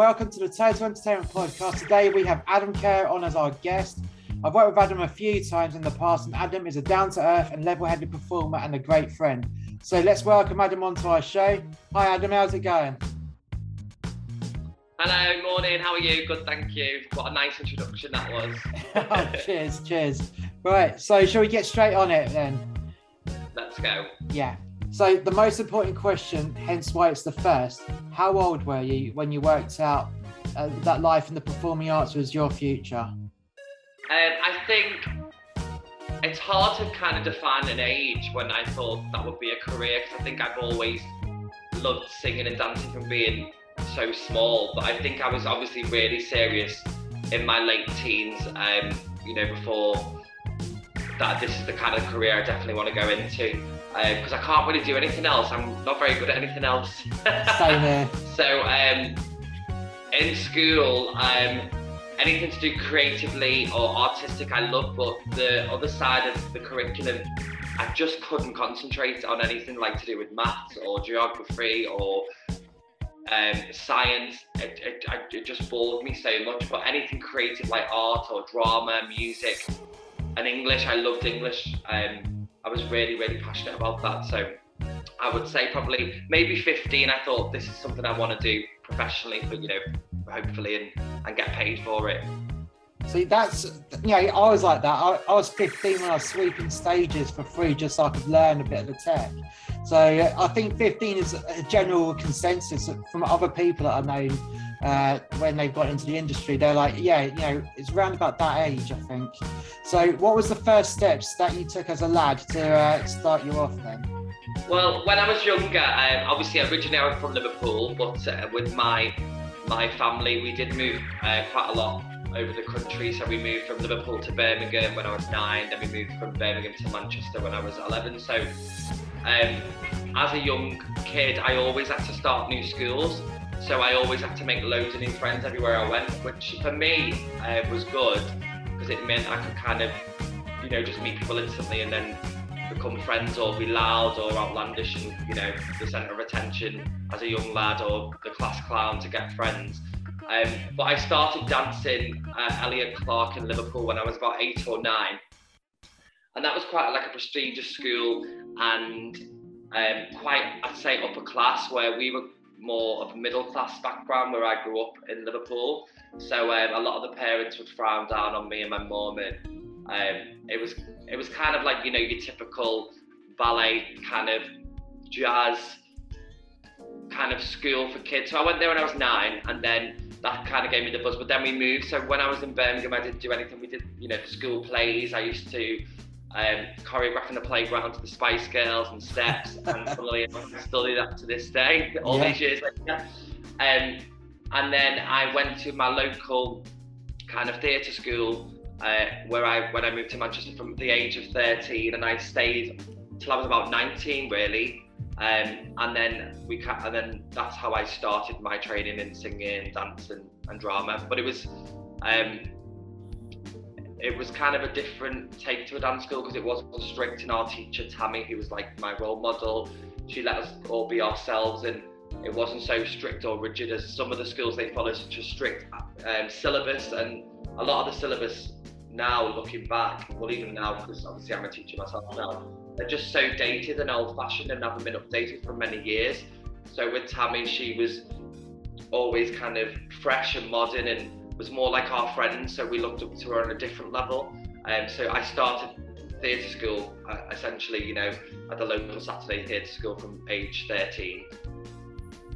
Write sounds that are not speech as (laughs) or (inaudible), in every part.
Welcome to the Total Entertainment Podcast. Today we have Adam Kerr on as our guest. I've worked with Adam a few times in the past, and Adam is a down to earth and level headed performer and a great friend. So let's welcome Adam onto our show. Hi, Adam, how's it going? Hello, morning. How are you? Good, thank you. What a nice introduction that was. (laughs) oh, cheers, cheers. Right, so shall we get straight on it then? Let's go. Yeah. So the most important question, hence why it's the first. How old were you when you worked out uh, that life in the performing arts was your future? Um, I think it's hard to kind of define an age when I thought that would be a career because I think I've always loved singing and dancing from being so small. But I think I was obviously really serious in my late teens. Um, you know, before that, this is the kind of career I definitely want to go into because um, I can't really do anything else. I'm not very good at anything else. (laughs) Same here. so um, in school, um, anything to do creatively or artistic, I love, but the other side of the curriculum, I just couldn't concentrate on anything like to do with maths or geography or um, science. It, it, it, just bored me so much. But anything creative like art or drama, music, and English, I loved English. Um, I was really, really passionate about that. So I would say probably maybe 15. I thought this is something I want to do professionally, but you know, hopefully and, and get paid for it. See, that's, you know, I was like that. I, I was 15 when I was sweeping stages for free just so I could learn a bit of the tech. So I think 15 is a general consensus from other people that I know uh, when they've got into the industry. They're like, yeah, you know, it's around about that age, I think. So, what was the first steps that you took as a lad to uh, start you off then? Well, when I was younger, um, obviously originally I was from Liverpool, but uh, with my my family, we did move uh, quite a lot over the country. So we moved from Liverpool to Birmingham when I was nine. Then we moved from Birmingham to Manchester when I was 11. So um, as a young kid, I always had to start new schools. So I always had to make loads of new friends everywhere I went, which for me uh, was good because it meant I could kind of, you know, just meet people instantly and then become friends or be loud or outlandish and, you know, the centre of attention as a young lad or the class clown to get friends. Um, but I started dancing at Elliott Clarke in Liverpool when I was about eight or nine. And that was quite like a prestigious school and um, quite, I'd say, upper class where we were more of a middle class background where I grew up in Liverpool. So um, a lot of the parents would frown down on me and my mum, and um, it was it was kind of like you know your typical ballet kind of jazz kind of school for kids. So I went there when I was nine, and then that kind of gave me the buzz. But then we moved. So when I was in Birmingham, I didn't do anything. We did you know school plays. I used to um, choreographing the playground to the Spice Girls and steps, (laughs) and funnily enough, I still do that to this day, (laughs) all yeah. these years later. Um, and then I went to my local kind of theatre school uh, where I when I moved to Manchester from the age of 13, and I stayed till I was about 19, really. Um, and then we and then that's how I started my training in singing, dance, and, and drama. But it was um, it was kind of a different take to a dance school because it wasn't strict. And our teacher Tammy, who was like my role model, she let us all be ourselves, and it wasn't so strict or rigid as some of the schools they follow such a strict um, syllabus. And a lot of the syllabus now, looking back, well, even now because obviously I'm a teacher myself now, they're just so dated and old-fashioned and haven't been updated for many years. So with Tammy, she was always kind of fresh and modern and was more like our friend, so we looked up to her on a different level. Um, so I started theatre school uh, essentially, you know, at the local Saturday theatre school from age 13.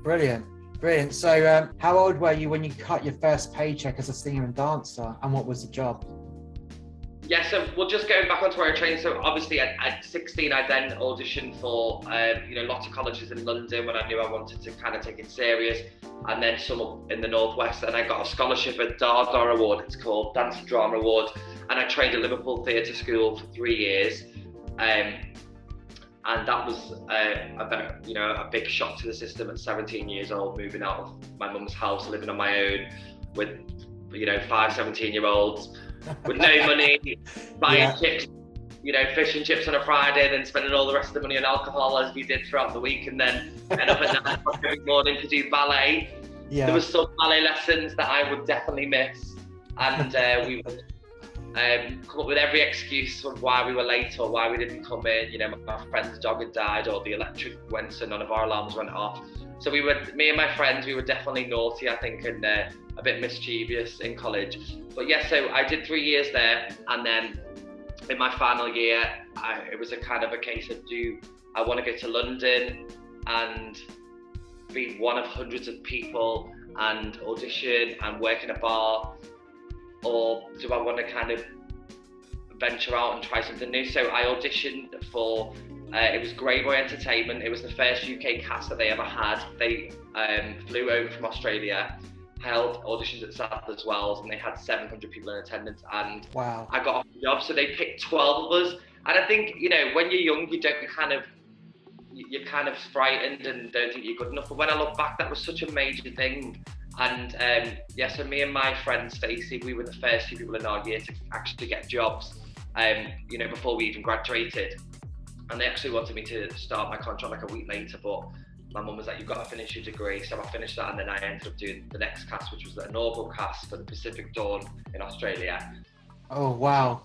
Brilliant. Brilliant. So, um, how old were you when you cut your first paycheck as a singer and dancer, and what was the job? Yeah, so we'll just going back onto where I trained. So obviously at, at 16, I then auditioned for um, you know lots of colleges in London when I knew I wanted to kind of take it serious, and then some up in the northwest. And I got a scholarship at Dada Award. It's called Dance and Drama Award, and I trained at Liverpool Theatre School for three years. Um, and that was uh, a, you know a big shock to the system at 17 years old, moving out of my mum's house, living on my own with you know five 17 year olds with no money, buying yeah. chips, you know, fish and chips on a Friday, then spending all the rest of the money on alcohol as we did throughout the week, and then end up at nine o'clock every (laughs) morning to do ballet. yeah. there was some ballet lessons that I would definitely miss, and uh, we would um, come up with every excuse of why we were late or why we didn't come in. You know, my, my friend's dog had died, or the electric went, so none of our alarms went off. So we were, me and my friends, we were definitely naughty, I think, and uh, a bit mischievous in college. But yeah, so I did three years there, and then in my final year, I, it was a kind of a case of do I want to go to London and be one of hundreds of people and audition and work in a bar, or do I want to kind of venture out and try something new? So I auditioned for. Uh, it was Grey Boy Entertainment. It was the first UK cast that they ever had. They um, flew over from Australia, held auditions at Sadler's Wells, and they had 700 people in attendance. And wow, I got off the job, so they picked 12 of us. And I think you know when you're young, you don't kind of you're kind of frightened and don't think you're good enough. But when I look back, that was such a major thing. And um, yeah, so me and my friend Stacey, we were the first two people in our year to actually get jobs. Um, you know, before we even graduated, and they actually wanted me to start my contract like a week later, but my mum was like, "You've got to finish your degree." So I finished that, and then I ended up doing the next cast, which was the inaugural cast for the Pacific Dawn in Australia. Oh wow!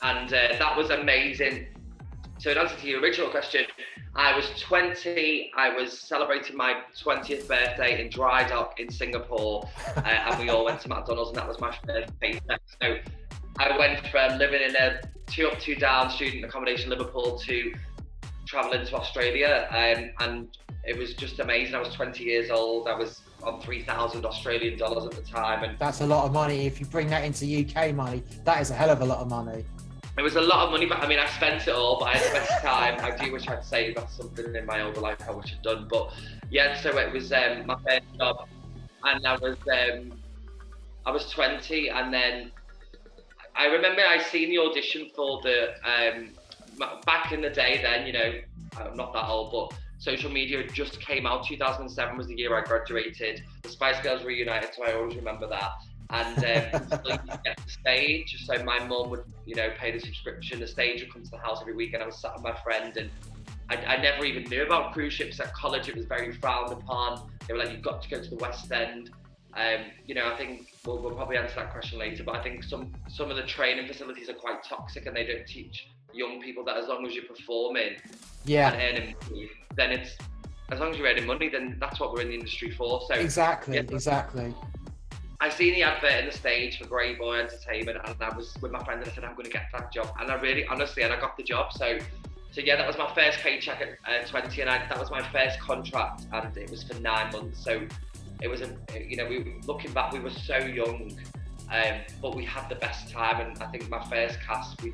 And uh, that was amazing. So in answer to your original question, I was 20. I was celebrating my 20th birthday in Dry Dock in Singapore, uh, and we all went to McDonald's, and that was my first paycheck. So I went from living in a two up, two down student accommodation in Liverpool to traveling to Australia, um, and it was just amazing. I was 20 years old. I was on 3,000 Australian dollars at the time, and that's a lot of money. If you bring that into UK money, that is a hell of a lot of money. It was a lot of money, but I mean, I spent it all, but I had the best time. I do wish I'd saved that's something in my older life I wish I'd done. But yeah, so it was um, my first job, and I was um, I was 20, and then I remember I seen the audition for the um, back in the day. Then you know, I'm not that old, but social media just came out. 2007 was the year I graduated. The Spice Girls reunited, so I always remember that and um, (laughs) get the stage. So my mum would, you know, pay the subscription. The stage would come to the house every weekend. I was sat with my friend, and I, I, never even knew about cruise ships at college. It was very frowned upon. They were like, "You've got to go to the West End." Um, you know, I think we'll, we'll, probably answer that question later, but I think some some of the training facilities are quite toxic, and they don't teach young people that as long as you're performing yeah. and earning money, then it's as long as you're earning money, then that's what we're in the industry for. So exactly, yeah, exactly. I seen the advert in the stage for Grey Boy Entertainment, and I was with my friend, and I said, "I'm going to get that job." And I really, honestly, and I got the job. So, so yeah, that was my first paycheck at uh, 20, and I, that was my first contract, and it was for nine months. So, it was a, you know, we looking back, we were so young, um, but we had the best time. And I think my first cast, we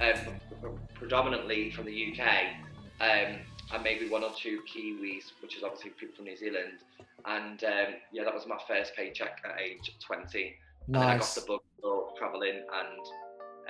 um, predominantly from the UK, um, and maybe one or two Kiwis, which is obviously people from New Zealand and um, yeah, that was my first paycheck at age 20. Nice. And I got the bug for traveling and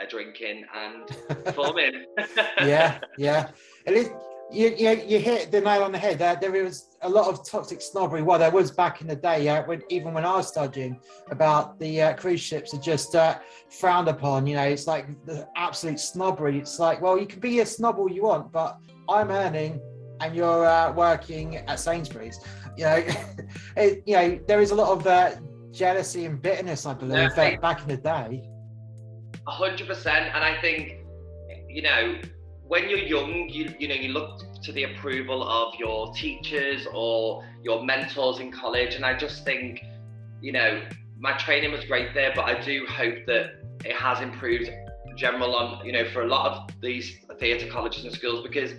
uh, drinking and (laughs) performing. (laughs) yeah, yeah. At least you, you, you hit the nail on the head. There, there was a lot of toxic snobbery. Well, there was back in the day, yeah, when, even when I was studying, about the uh, cruise ships are just uh, frowned upon. You know, it's like the absolute snobbery. It's like, well, you can be a snob all you want, but I'm earning and you're uh, working at Sainsbury's you know, (laughs) it, you know, there is a lot of uh, jealousy and bitterness, I believe, yeah, back in the day. A hundred percent, and I think, you know, when you're young, you you know, you look to the approval of your teachers or your mentors in college, and I just think, you know, my training was great there, but I do hope that it has improved general on, you know, for a lot of these theatre colleges and schools because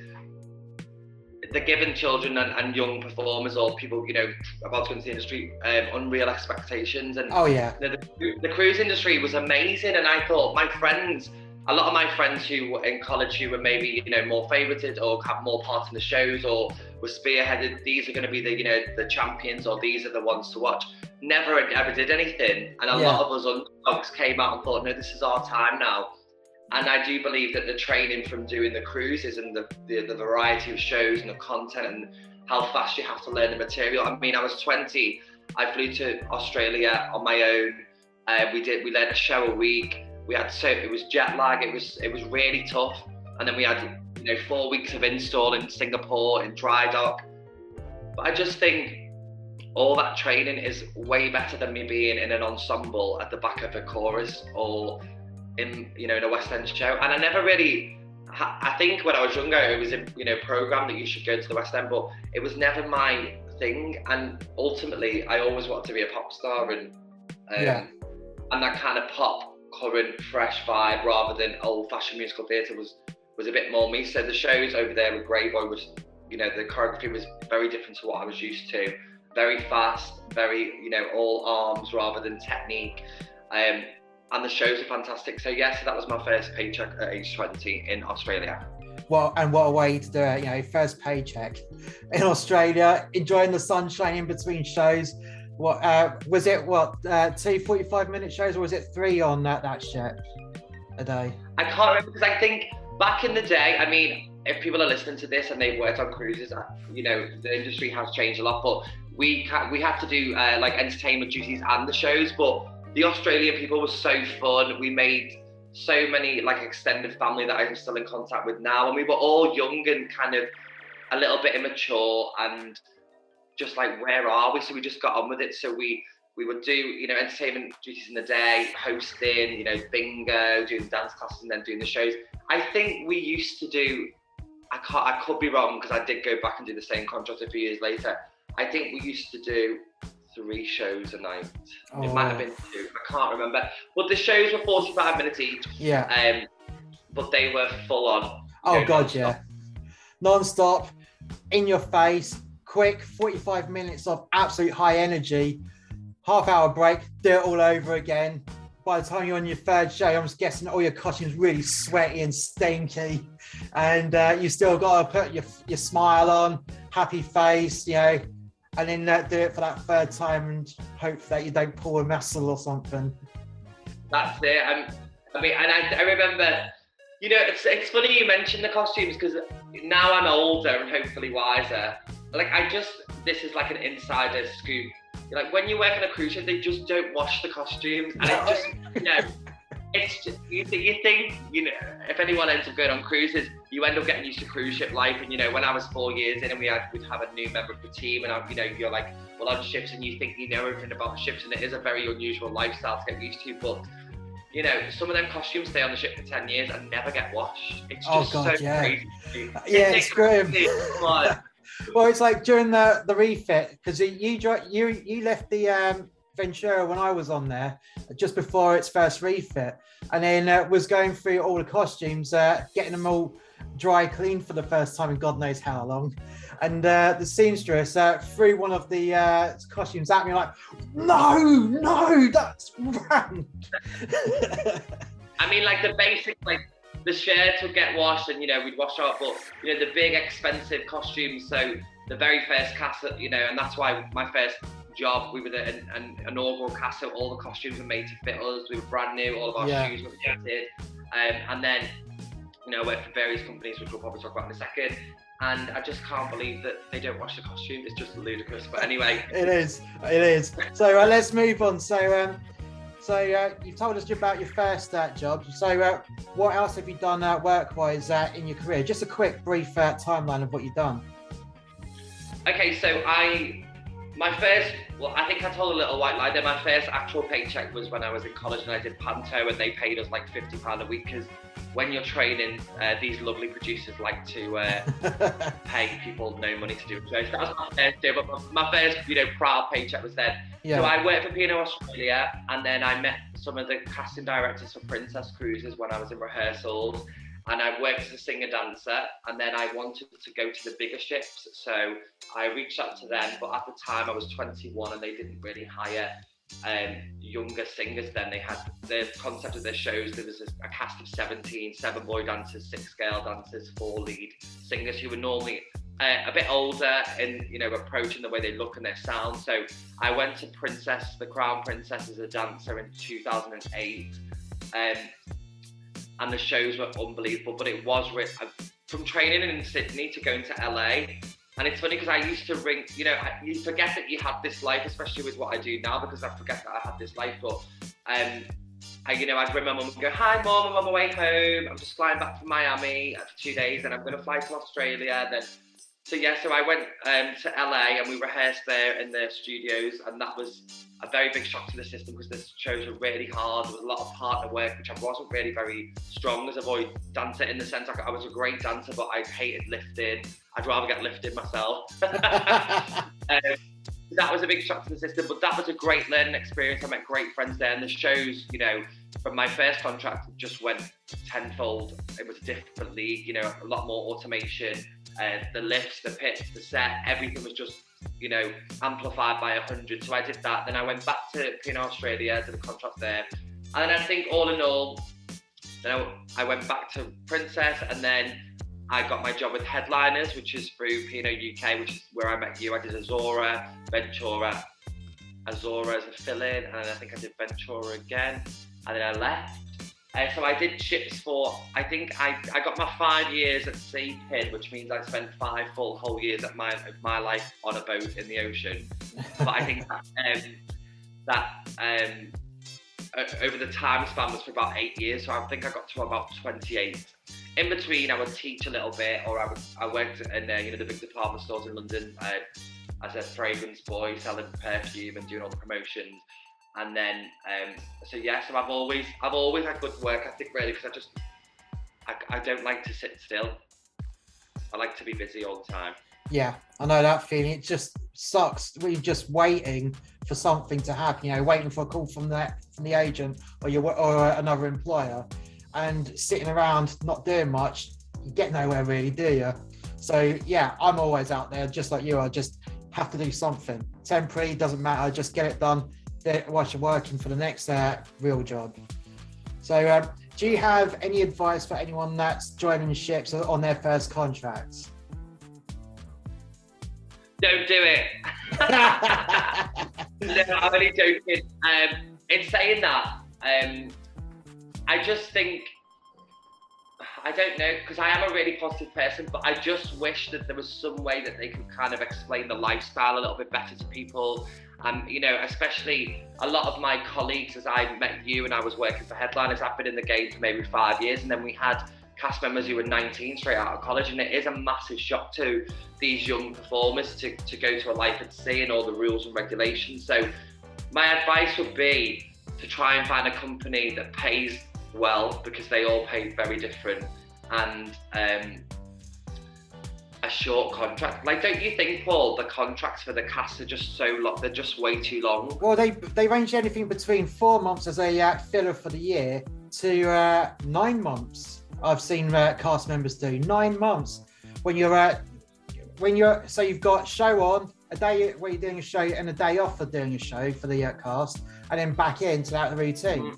they're giving children and, and, young performers or people, you know, about to go into the industry, um, unreal expectations. And oh yeah, you know, the, the, cruise industry was amazing, and I thought my friends, a lot of my friends who were in college who were maybe you know more favoured or have more parts in the shows or were spearheaded. These are going to be the you know the champions or these are the ones to watch. Never ever did anything, and a yeah. lot of us underdogs came out and thought, no, this is our time now and I do believe that the training from doing the cruises and the, the, the, variety of shows and the content and how fast you have to learn the material. I mean, I was 20, I flew to Australia on my own. Uh, we did, we learned a show a week. We had so it was jet lag. It was it was really tough. And then we had you know four weeks of install in Singapore in dry dock. But I just think all that training is way better than me being in an ensemble at the back of a chorus or in you know in a West End show. And I never really. I think when I was younger, it was a you know program that you should go to the West End, but it was never my thing. And ultimately, I always wanted to be a pop star, and um, yeah. and that kind of pop, current, fresh vibe rather than old-fashioned musical theatre was was a bit more me. So the shows over there with Grey Boy was, you know, the choreography was very different to what I was used to very fast, very you know all arms rather than technique. Um, and the shows are fantastic. So yes, that was my first paycheck at age 20 in Australia. Well, and what a way to do it! You know, first paycheck in Australia, enjoying the sunshine in between shows. What uh, was it? What uh, two 45 minute shows, or was it three on that that shit a day? I can't remember because I think back in the day, I mean, if people are listening to this and they've worked on cruises, uh, you know, the industry has changed a lot. But we can, we had to do uh, like entertainment duties and the shows, but the Australian people were so fun. We made so many like extended family that I'm still in contact with now, and we were all young and kind of a little bit immature and just like where are we? So we just got on with it. So we we would do you know entertainment duties in the day, hosting, you know bingo, doing dance classes, and then doing the shows. I think we used to do. I can't. I could be wrong because I did go back and do the same contract a few years later. I think we used to do three shows a night. Oh. It might have been two. I can't remember. But the shows were 45 minutes each. Yeah. Um, but they were full on. Oh, know, God, non-stop. yeah. Non stop, in your face, quick 45 minutes of absolute high energy, half hour break, do it all over again. By the time you're on your third show, I'm just guessing all your costumes really sweaty and stinky, and uh, you still got to put your your smile on, happy face, you know, and then uh, do it for that third time and hope that you don't pull a muscle or something. That's it. I'm, I mean, and I, I remember, you know, it's, it's funny you mentioned the costumes because now I'm older and hopefully wiser. Like, I just, this is like an insider scoop. Like, when you work on a cruise ship, they just don't wash the costumes. And it just, you know, it's just, you, you think, you know, if anyone ends up going on cruises, you end up getting used to cruise ship life. And, you know, when I was four years in and we had, we'd have a new member of the team and, I, you know, you're like, well, on ships and you think you know everything about ships and it is a very unusual lifestyle to get used to. But, you know, some of them costumes stay on the ship for 10 years and never get washed. It's oh, just oh, God, so yeah. crazy. Yeah, it's, it's grim. Well, it's like during the, the refit, because you, you, you left the, um, Ventura when I was on there, just before its first refit, and then uh, was going through all the costumes, uh, getting them all dry clean for the first time in God knows how long. And uh, the seamstress uh, threw one of the uh, costumes at me, like, no, no, that's (laughs) wrong. I mean, like the basic, like the shirts would get washed, and you know we'd wash out, but you know the big expensive costumes. So the very first cast, you know, and that's why my first job. We were the, an, an inaugural cast, so all the costumes were made to fit us. We were brand new. All of our yeah. shoes were fitted. Um, and then, you know, I worked for various companies, which we'll probably talk about in a second. And I just can't believe that they don't wash the costume. It's just ludicrous. But anyway, it is. It is. So uh, let's move on. So. Um, so uh, you've told us about your first uh, job. So uh, what else have you done uh, work-wise uh, in your career? Just a quick, brief uh, timeline of what you've done. Okay, so I my first, well, I think I told a little white lie there. My first actual paycheck was when I was in college and I did panto, and they paid us like fifty pound a week because when you're training, uh, these lovely producers like to uh, (laughs) pay people no money to do a show. So that was my first deal, but my first, you know, proud paycheck was then. Yeah. So I worked for P&O Australia, and then I met some of the casting directors for Princess Cruises when I was in rehearsals and I worked as a singer dancer and then I wanted to go to the bigger ships so I reached out to them but at the time I was 21 and they didn't really hire um, younger singers then they had the concept of their shows there was a, a, cast of 17 seven boy dancers six girl dancers four lead singers who were normally uh, a bit older and you know approaching the way they look and their sound so I went to Princess the Crown Princess as a dancer in 2008 um, and the shows were unbelievable. But it was uh, from training in Sydney to going to LA. And it's funny because I used to ring, you know, you forget that you have this life, especially with what I do now, because I forget that I had this life. But, um, I, you know, I'd ring my mum and go, Hi, mum, I'm on my way home. I'm just flying back from Miami for two days and I'm going to fly to Australia. Then so yeah, so I went um, to LA and we rehearsed there in the studios, and that was a very big shock to the system because the shows were really hard. There was a lot of partner work, which I wasn't really very strong as a boy dancer in the sense I, I was a great dancer, but I hated lifting. I'd rather get lifted myself. (laughs) (laughs) um, that was a big shock to the system, but that was a great learning experience. I met great friends there, and the shows, you know, from my first contract just went tenfold. It was a different league, you know, a lot more automation, uh, the lifts, the pits, the set, everything was just, you know, amplified by a hundred. So I did that. Then I went back to P&O Australia, did a contract there, and then I think all in all, then I, I went back to Princess, and then I got my job with Headliners, which is through P&O UK, which is where I met you. I did Azura, Ventura, Azura as a fill-in, and I think I did Ventura again, and then I left. Uh, so I did ships for, I think I, I got my five years at sea pin, which means I spent five full whole years of my of my life on a boat in the ocean. (laughs) but I think that, um, that um, over the time span was for about eight years. So I think I got to about 28 in between, I would teach a little bit, or I would I worked in uh, you know the big department stores in London uh, as a fragrance boy, selling perfume and doing all the promotions. And then, um, so yeah, so I've always I've always had good work ethic really because I just I, I don't like to sit still. I like to be busy all the time. Yeah, I know that feeling. It just sucks. We're just waiting for something to happen. You know, waiting for a call from the from the agent or your or another employer and sitting around not doing much, you get nowhere really, do you? So yeah, I'm always out there, just like you. I just have to do something. Temporary doesn't matter. Just get it done whilst you're working for the next uh, real job. So, um, do you have any advice for anyone that's joining ships on their first contracts? Don't do it. (laughs) (laughs) no, I'm only joking. Um, in saying that, um, I just think I don't know because I am a really positive person, but I just wish that there was some way that they could kind of explain the lifestyle a little bit better to people. And you know, especially a lot of my colleagues, as I met you and I was working for Headliners, I've been in the game for maybe five years, and then we had cast members who were 19 straight out of college, and it is a massive shock to these young performers to, to go to a life at sea and all the rules and regulations. So, my advice would be to try and find a company that pays well because they all pay very different and um, a short contract. Like, don't you think, Paul, the contracts for the cast are just so long? They're just way too long. Well, they they range anything between four months as a uh, filler for the year to uh, nine months. I've seen uh, cast members do nine months when you're uh, when you're so you've got show on a day where you're doing a show and a day off for doing a show for the uh, cast, and then back into that routine. Mm.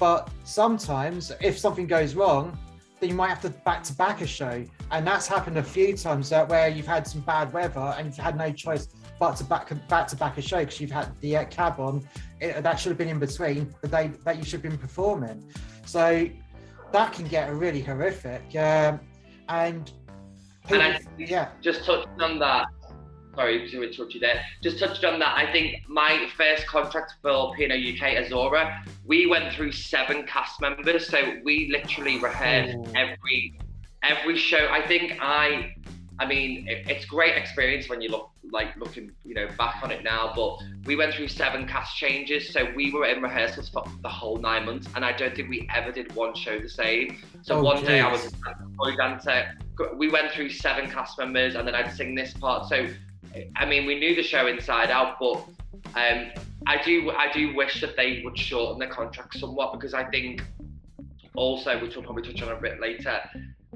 But sometimes, if something goes wrong, then you might have to back to back a show. And that's happened a few times uh, where you've had some bad weather and you've had no choice but to back back to back a show because you've had the uh, cab on. It, that should have been in between the day that you should have been performing. So that can get really horrific. Um, and, people, and I, yeah, just touched on that sorry to interrupt you there. Just touched on that. I think my first contract for P&O UK Azura, we went through seven cast members, so we literally rehearsed oh. every every show. I think I, I mean, it, it's great experience when you look like looking, you know, back on it now. But we went through seven cast changes, so we were in rehearsals for the whole nine months, and I don't think we ever did one show the same. So oh, one geez. day I was a dancer. We went through seven cast members, and then I'd sing this part. So I mean, we knew the show inside out, but um, I do I do wish that they would shorten the contract somewhat because I think also, which we'll probably touch on a bit later,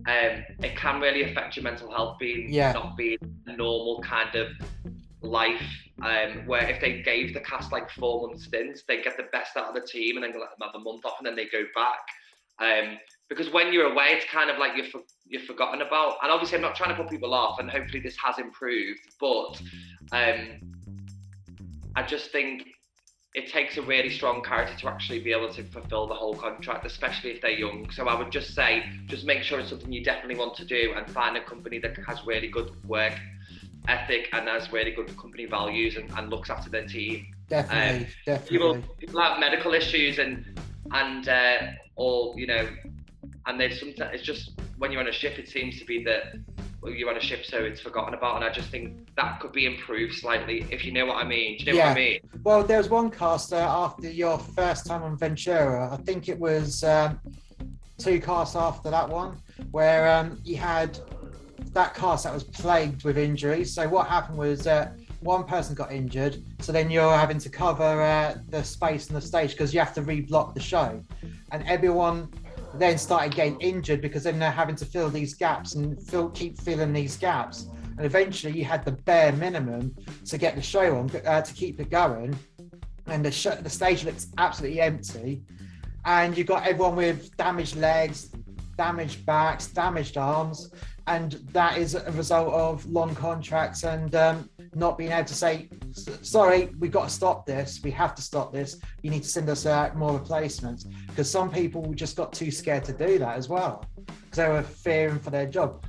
um, it can really affect your mental health being yeah. not being a normal kind of life. Um, where if they gave the cast like four month stints, they get the best out of the team and then let them have a month off and then they go back. Um, because when you're away, it's kind of like you're for, you're forgotten about. And obviously, I'm not trying to put people off, and hopefully this has improved. But um, I just think it takes a really strong character to actually be able to fulfill the whole contract, especially if they're young. So I would just say, just make sure it's something you definitely want to do, and find a company that has really good work ethic and has really good company values and, and looks after their team. Definitely, um, definitely. People, people have medical issues and and uh, or you know and there's sometimes it's just when you're on a ship, it seems to be that you're on a ship, so it's forgotten about. And I just think that could be improved slightly, if you know what I mean. Do you know yeah. what I mean? Well, there was one cast uh, after your first time on Ventura. I think it was um, two casts after that one, where um, you had that cast that was plagued with injuries. So what happened was uh, one person got injured, so then you're having to cover uh, the space on the stage because you have to reblock the show, and everyone then started getting injured because then they're having to fill these gaps and fill, keep filling these gaps. And eventually, you had the bare minimum to get the show on uh, to keep it going, and the show, the stage looks absolutely empty. And you've got everyone with damaged legs, damaged backs, damaged arms, and that is a result of long contracts and um, not being able to say, sorry, we've got to stop this. We have to stop this. You need to send us out more replacements because some people just got too scared to do that as well because they were fearing for their job.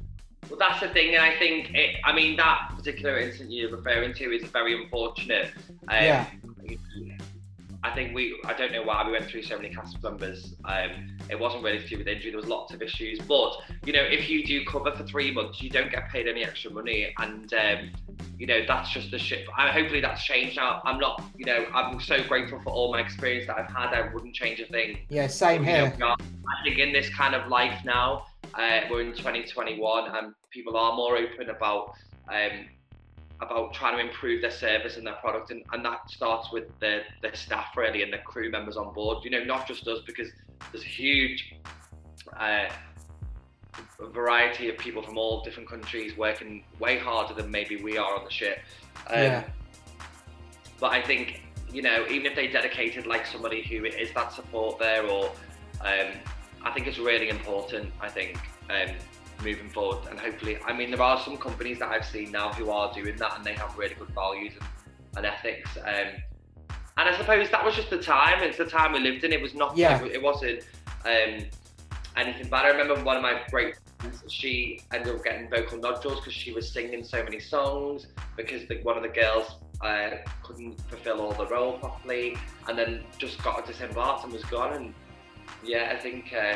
Well, that's the thing, and I think, it, I mean, that particular incident you're referring to is very unfortunate. Um, yeah. I think we, I don't know why we went through so many cast members. Um, it wasn't really to do with injury, there was lots of issues. But, you know, if you do cover for three months, you don't get paid any extra money. And, um, you know, that's just the shit. I, hopefully that's changed now. I'm not, you know, I'm so grateful for all my experience that I've had. I wouldn't change a thing. Yeah, same here. Know, I think in this kind of life now, uh, we're in 2021 and people are more open about um, about trying to improve their service and their product and, and that starts with their, the staff really and the crew members on board you know not just us because there's a huge uh, variety of people from all different countries working way harder than maybe we are on the ship um, yeah. but I think you know even if they dedicated like somebody who is that support there or um, I think it's really important I think um, moving forward. And hopefully, I mean, there are some companies that I've seen now who are doing that and they have really good values and, and ethics. Um, and I suppose that was just the time. It's the time we lived in. It was not. Yeah. It, it wasn't um, anything bad. I remember one of my great friends. She ended up getting vocal nodules because she was singing so many songs because the, one of the girls uh, couldn't fulfill all the role properly, and then just got disembarked and was gone. And yeah, I think. Uh,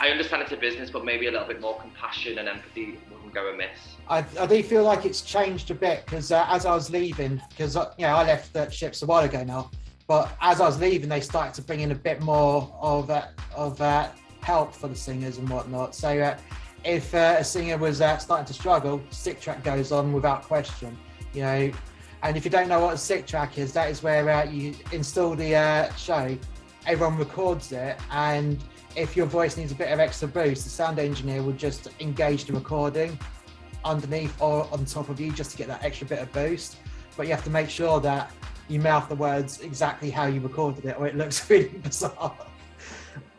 I understand it's a business, but maybe a little bit more compassion and empathy wouldn't go amiss. I, I do feel like it's changed a bit because uh, as I was leaving, because uh, you know I left the ships a while ago now, but as I was leaving, they started to bring in a bit more of uh, of uh, help for the singers and whatnot. So uh, if uh, a singer was starting to struggle, sick track goes on without question. You know, and if you don't know what a sick track is, that is where you install the show, everyone records it, and if your voice needs a bit of extra boost, the sound engineer will just engage the recording underneath or on top of you just to get that extra bit of boost. But you have to make sure that you mouth the words exactly how you recorded it, or it looks (laughs) really bizarre.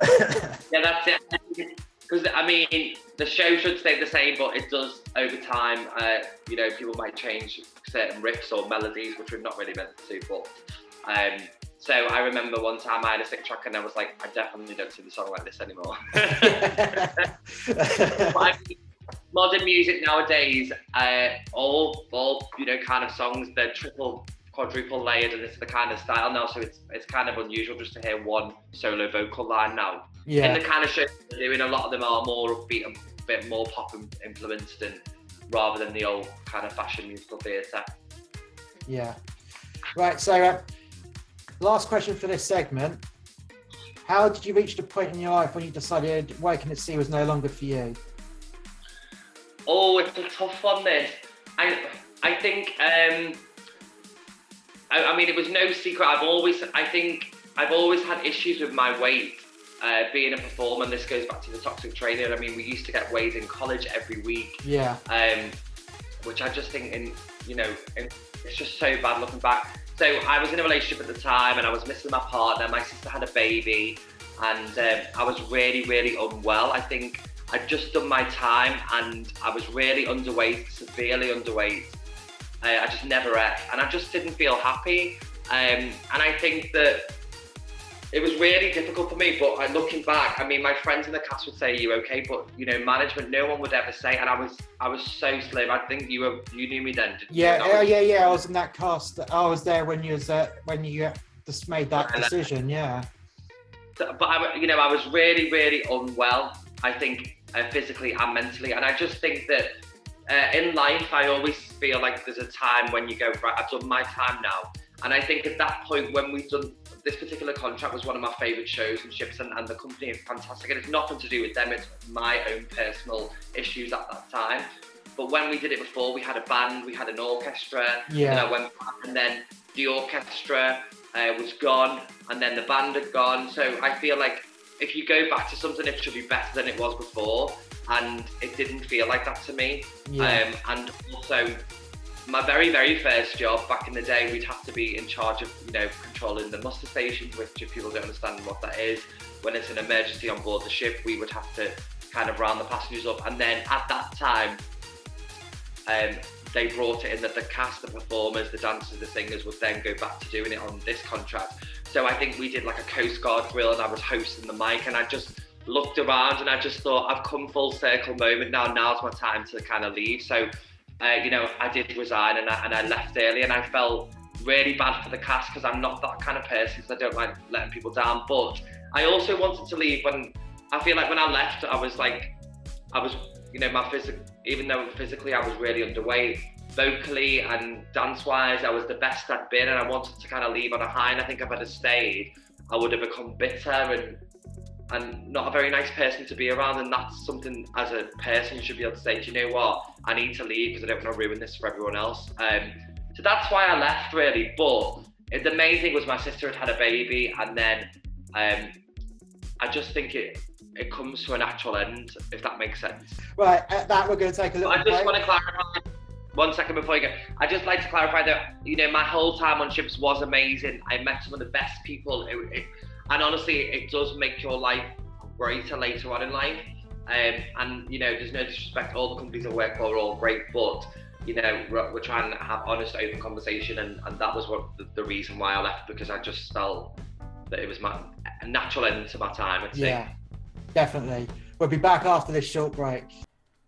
yeah, that's it. Because I mean, the show should stay the same, but it does over time. Uh, you know, people might change certain riffs or melodies, which we're not really meant to. But um, so I remember one time I had a sick track and I was like, I definitely don't sing the song like this anymore. (laughs) modern music nowadays, uh, all all you know, kind of songs, they're triple, quadruple layered, and it's the kind of style now. So it's it's kind of unusual just to hear one solo vocal line now. Yeah. In the kind of shows they're doing, a lot of them are more upbeat and a bit more pop influenced, and rather than the old kind of fashion musical theatre. Yeah. Right. So. Last question for this segment. How did you reach the point in your life when you decided working at sea was no longer for you? Oh, it's a tough one. This, I, I think. Um, I, I mean, it was no secret. I've always, I think, I've always had issues with my weight. Uh, being a performer, and this goes back to the toxic training. I mean, we used to get weighed in college every week. Yeah. Um, which I just think, in you know, it's just so bad looking back. So I was in a relationship at the time and I was missing my partner. My sister had a baby and um, I was really, really unwell. I think I'd just done my time and I was really underweight, severely underweight. Uh, I just never ate and I just didn't feel happy. Um, and I think that it was really difficult for me. But uh, looking back, I mean, my friends in the cast would say, "You okay?" But you know, management, no one would ever say. And I was, I was so slim. I think you were, you knew me then. yeah, oh, yeah, yeah. I was in that cast. I was there when you was uh, when you just made that decision. Yeah. but I, you know, I was really, really unwell. I think uh, physically and mentally. And I just think that uh, in life, I always feel like there's a time when you go, right, I've done my time now. And I think at that point, when we've done this particular contract, was one of my favourite shows and ships, and, and the company is fantastic. And it's nothing to do with them; it's my own personal issues at that time. But when we did it before, we had a band, we had an orchestra, Yeah. and I went back, and then the orchestra uh, was gone, and then the band had gone. So I feel like if you go back to something, it should be better than it was before, and it didn't feel like that to me. Yeah. Um, and also, my very, very first job back in the day, we'd have to be in charge of, you know, controlling the muster stations, which if people don't understand what that is, when it's an emergency on board the ship, we would have to kind of round the passengers up. And then at that time, um, they brought it in that the cast, the performers, the dancers, the singers would then go back to doing it on this contract. So I think we did like a Coast Guard grill and I was hosting the mic and I just looked around and I just thought I've come full circle moment now. Now's my time to kind of leave. So, uh, you know, I did resign and I, and I left early and I felt really bad for the cast because I'm not that kind of person because I don't like letting people down. But I also wanted to leave when I feel like when I left, I was like, I was, you know, my physical, even though physically I was really underweight, vocally and dance wise, I was the best I'd been, and I wanted to kind of leave on a high. And I think if I'd have stayed, I would have become bitter and and not a very nice person to be around. And that's something as a person you should be able to say, do you know what? I need to leave because I don't want to ruin this for everyone else. Um, so that's why I left really. But the main thing was my sister had had a baby, and then um, I just think it it comes to a natural end, if that makes sense. Right, at that we're going to take a little I just break. want to clarify one second before you go. I just like to clarify that you know my whole time on ships was amazing. I met some of the best people, It- it- and honestly, it does make your life greater later on in life. Um, and you know, there's no disrespect. All the companies I work for are all great, but you know, we're, we're trying to have honest, open conversation, and, and that was what the, the reason why I left because I just felt that it was my a natural end to my time. I'd say. Yeah, definitely. We'll be back after this short break.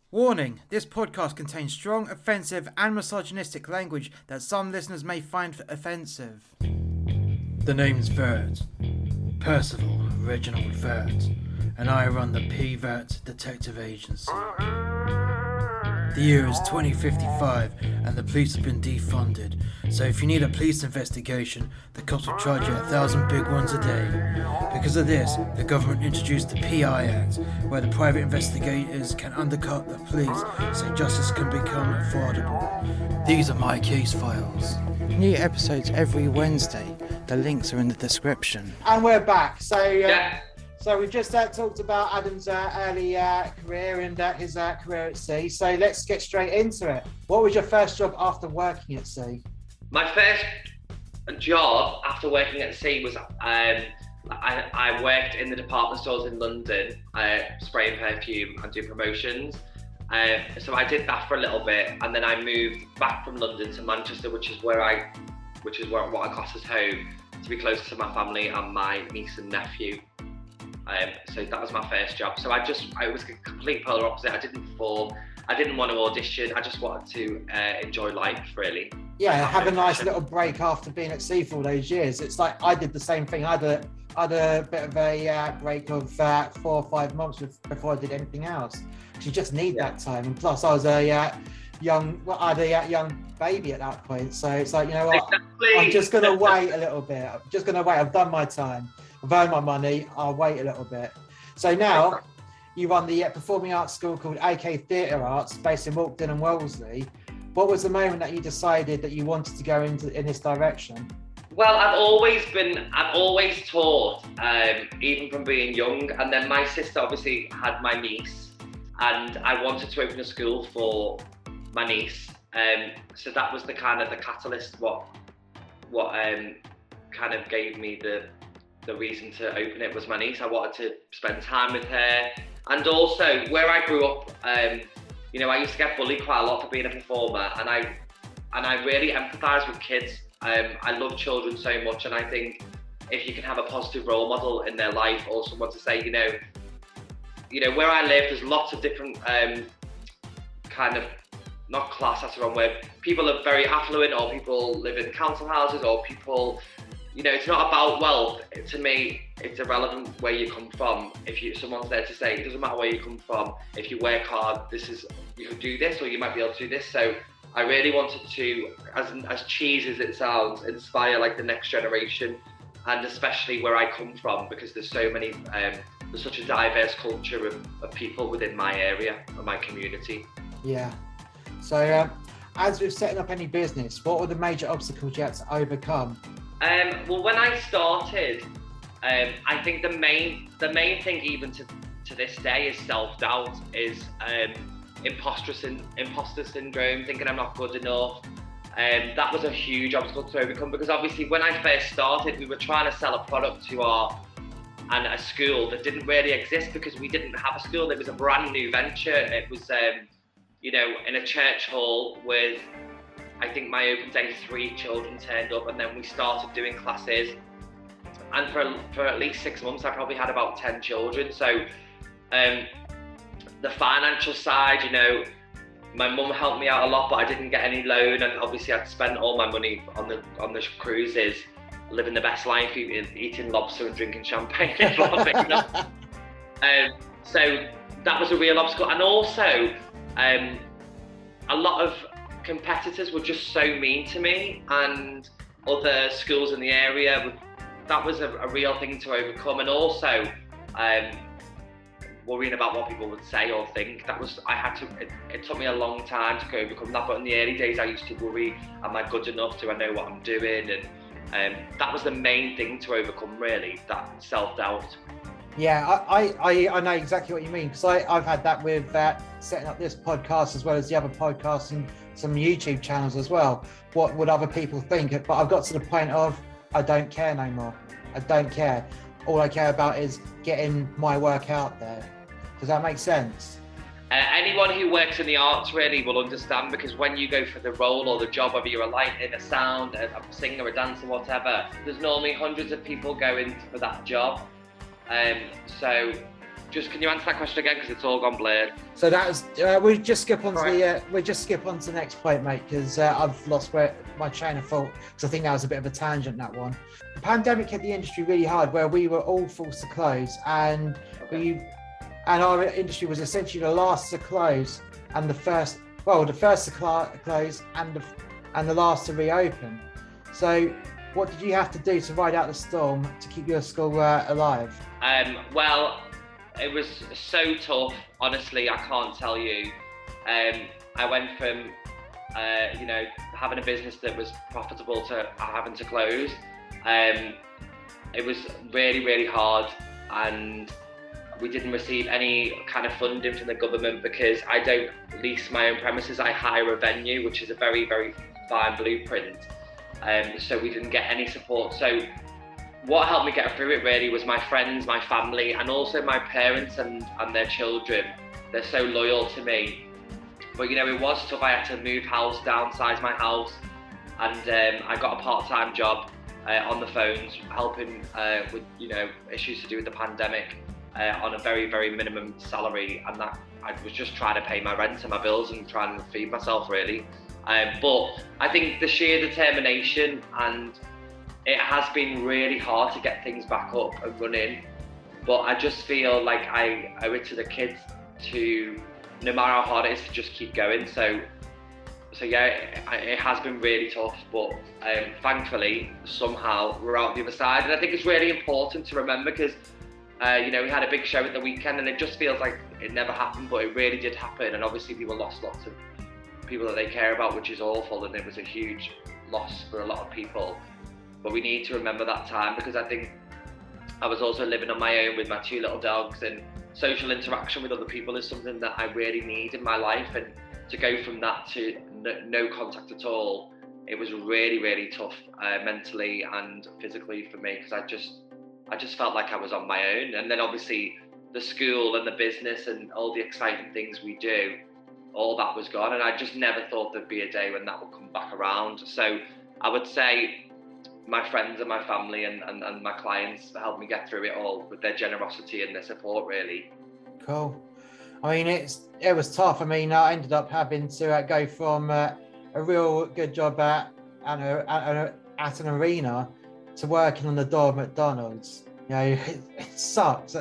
Warning this podcast contains strong, offensive, and misogynistic language that some listeners may find offensive. The name's Vert. Percival Reginald Vert. And I run the P-Vert Detective Agency. The year is 2055 and the police have been defunded. So if you need a police investigation, the cops will charge you a thousand big ones a day. Because of this, the government introduced the PI Act, where the private investigators can undercut the police so justice can become affordable. These are my case files. New episodes every Wednesday. The links are in the description. And we're back. So, uh, Yeah. so we've just uh, talked about Adam's uh, early uh, career and uh, his uh, career at sea. So let's get straight into it. What was your first job after working at sea? My first job after working at sea was um, I, I worked in the department stores in London, uh, spraying perfume and doing promotions. Uh, so I did that for a little bit, and then I moved back from London to Manchester, which is where I, which is where what I class as home, to be closer to my family and my niece and nephew. Um, so that was my first job. So I just, I was a complete polar opposite. I didn't perform. I didn't want to audition. I just wanted to uh, enjoy life, really. Yeah, I have a nice no little break after being at sea for all those years. It's like I did the same thing. I had a, I had a bit of a uh, break of uh, four or five months before I did anything else. You just need Yeah. that time. And plus, I was a uh, young, well, I had a young baby at that point. So it's like, you know what? Exactly. I'm just going to wait a little bit. I'm just going to wait. I've done my time. I've earned my money. I'll wait a little bit. So now you run the uh, performing arts school called AK Theatre Arts based in Walkden and Worsley. What was the moment that you decided that you wanted to go into in this direction? Well, I've always been, I've always taught, um, even from being young. And then my sister obviously had my niece, and I wanted to open a school for my niece. Um, so that was the kind of the catalyst, what, what um, kind of gave me the, the reason to open it was my niece. I wanted to spend time with her, and also where I grew up. Um, you know, I used to get bullied quite a lot for being a performer, and I and I really empathise with kids. Um, I love children so much, and I think if you can have a positive role model in their life or someone to say, you know, you know, where I live, there's lots of different um, kind of not class, that's the wrong word. People are very affluent, or people live in council houses, or people you know, it's not about wealth. To me, it's irrelevant where you come from. If you someone's there to say it doesn't matter where you come from. If you work hard, this is you can do this, or you might be able to do this. So I really wanted to, as as cheesy as it sounds, inspire like the next generation, and especially where I come from, because there's so many, um, there's such a diverse culture of, of people within my area and my community. Yeah. So, um, as with setting up any business, what were the major obstacles you had to overcome? Um, well, when I started, um, I think the main the main thing, even to to this day, is self doubt, is um, imposter syn- imposter syndrome, thinking I'm not good enough. Um, that was a huge obstacle to overcome because obviously when I first started, we were trying to sell a product to our and a school that didn't really exist because we didn't have a school. It was a brand new venture. It was, um, you know, in a church hall with I think my open day three children turned up, and then we started doing classes. And for for at least six months, I probably had about ten children. So, um, the financial side, you know, my mum helped me out a lot, but I didn't get any loan, and obviously I'd spent all my money on the on the cruises, living the best life, eating, eating lobster and drinking champagne. (laughs) um, so that was a real obstacle, and also um, a lot of competitors were just so mean to me and other schools in the area that was a, a real thing to overcome. And also um, worrying about what people would say or think that was i had to it, it, took me a long time to overcome that but in the early days i used to worry am i good enough? Do i know what i'm doing? And um, that was the main thing to overcome really that self-doubt yeah, I, I, I know exactly what you mean because I've had that with uh, setting up this podcast as well as the other podcasts and some YouTube channels as well. What would other people think? But I've got to the point of I don't care no more. I don't care. All I care about is getting my work out there. Does that make sense? Uh, anyone who works in the arts really will understand because when you go for the role or the job, whether you're a lighting, a sound, a, a singer, a dancer, whatever, there's normally hundreds of people going for that job. Um, so just can you answer that question again because it's all gone blurred. So that was uh, we just skip on to right. the uh, we just skip on to the next point, mate, because uh, I've lost where my train of thought because I think that was a bit of a tangent that one. The pandemic hit the industry really hard, where we were all forced to close, and we and our industry was essentially the last to close and the first well the first to close and the and the last to reopen. So what did you have to do to ride out the storm to keep your school uh, alive? Um, well, it was so tough. Honestly, I can't tell you. Um, I went from, uh, you know, having a business that was profitable to having to close. Um, it was really, really hard, and we didn't receive any kind of funding from the government because I don't lease my own premises. I hire a venue, which is a very, very fine blueprint. Um, so we didn't get any support. So what helped me get through it really was my friends, my family, and also my parents and, and their children. They're so loyal to me. But you know, it was tough. I had to move house, downsize my house, and um, I got a part-time job uh, on the phones, helping uh, with you know issues to do with the pandemic uh, on a very very minimum salary, and that I was just trying to pay my rent and my bills and trying to feed myself really. Um, but I think the sheer determination and it has been really hard to get things back up and running. But I just feel like I owe it to the kids to, no matter how hard it is, to just keep going. So, so yeah, it, it has been really tough, but um, thankfully somehow we're out the other side. And I think it's really important to remember because, uh, you know, we had a big show at the weekend, and it just feels like it never happened, but it really did happen. And obviously, people lost lots of people that they care about, which is awful, and it was a huge loss for a lot of people. But we need to remember that time because I think I was also living on my own with my two little dogs, and social interaction with other people is something that I really need in my life. And to go from that to no, contact at all, it was really, really tough uh, mentally and physically for me because I just, I just felt like I was on my own. And then obviously the school and the business and all the exciting things we do, all that was gone. And I just never thought there'd be a day when that would come back around. So I would say my friends and my family and, and, and my clients helped me get through it all with their generosity and their support really cool i mean it's it was tough i mean i ended up having to uh, go from uh, a real good job at, at, a, at, at an arena to working on the door of McDonald's. You know, it, (laughs) it sucks,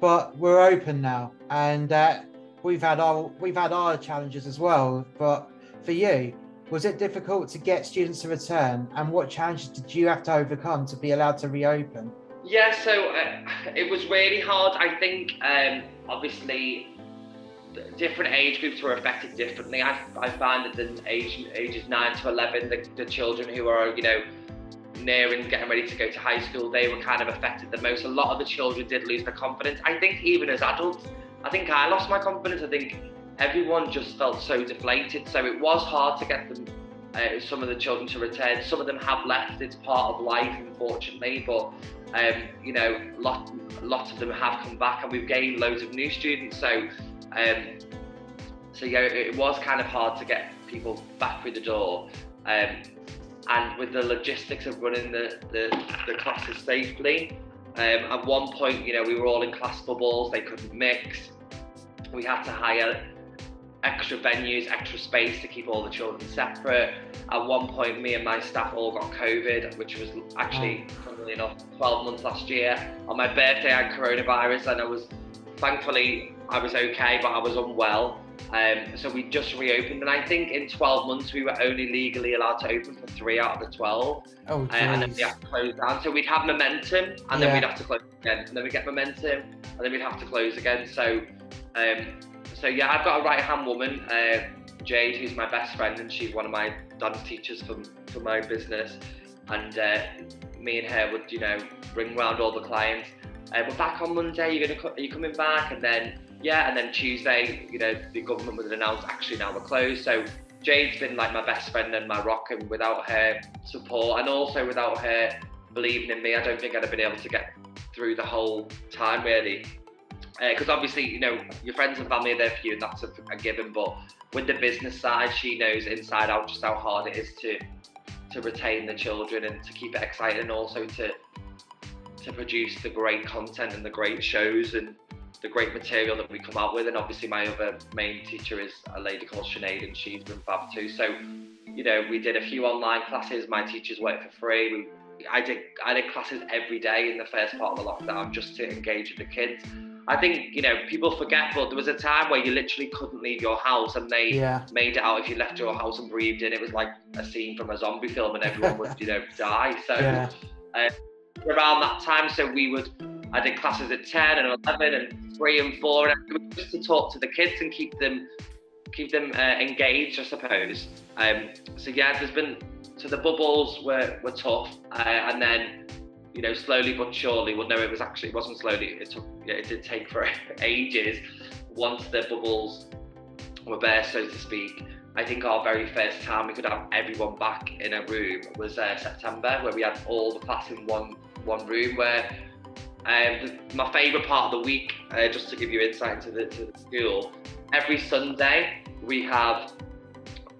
but we're open now, and uh, we've had our we've had our challenges as well. But for you, was it difficult to get students to return, and what challenges did you have to overcome to be allowed to reopen? Yeah, so uh, it was really hard. I think, um, obviously, different age groups were affected differently. I, I find that the age, ages 9 to 11, the, the children who are, you know, near and getting ready to go to high school, they were kind of affected the most. A lot of the children did lose their confidence. I think even as adults, I think I lost my confidence. I think everyone just felt so deflated. So it was hard to get them, uh, some of the children to return. Some of them have left. It's part of life, unfortunately. But um, you know, lot, lots of them have come back, and we've gained loads of new students. So, um, so yeah, it was kind of hard to get people back through the door. Um, and with the logistics of running the, the, the classes safely, um, at one point, you know, we were all in class bubbles, they couldn't mix. We had to hire extra venues, extra space to keep all the children separate. At one point, me and my staff all got COVID, which was actually, funnily enough, 12 months last year. On my birthday, I had coronavirus, and I was, thankfully, I was okay, but I was unwell. Um, so we just reopened, and I think in 12 months we were only legally allowed to open for three out of the 12. Oh, uh, and then we had to close down. So we'd have momentum, and Yeah. then we'd have to close again, and then we get momentum, and then we'd have to close again. So, um, so yeah, I've got a right hand woman, uh, Jade, who's my best friend, and she's one of my dance teachers for for my business. And uh, me and her would, you know, bring round all the clients. Uh, we're back on Monday. You're gonna, co- are you coming back? And then yeah, and then Tuesday, you know, the government would announced. actually now we're closed. So Jade's been like my best friend and my rock, and without her support, and also without her believing in me, I don't think I'd have been able to get through the whole time really. Uh, because obviously, you know, your friends and family are there for you, and that's a, a given. But with the business side, she knows inside out just how hard it is to to retain the children and to keep it exciting, and also to to produce the great content and the great shows and the great material that we come out with. And obviously, my other main teacher is a lady called Sinead, and she's been fab too. So, you know, we did a few online classes. My teachers worked for free. We, I did I did classes every day in the first part of the lockdown just to engage with the kids. I think you know people forget, but there was a time where you literally couldn't leave your house, and they Yeah. made it out if you left your house and breathed in. It was like a scene from a zombie film, and everyone would (laughs) you know die. So Yeah. Um, around that time, so we would I did classes at ten and eleven and three and four, and it was just to talk to the kids and keep them keep them uh, engaged, I suppose. Um, so yeah, there's been so the bubbles were were tough, uh, and then you know slowly but surely. Well, no, it was actually it wasn't slowly. It took yeah, it did take for (laughs) ages. Once the bubbles were bare, so to speak. I think our very first time we could have everyone back in a room was uh, September, where we had all the class in one one room. Where um, my favourite part of the week, uh, just to give you insight into the, to the school, every Sunday we have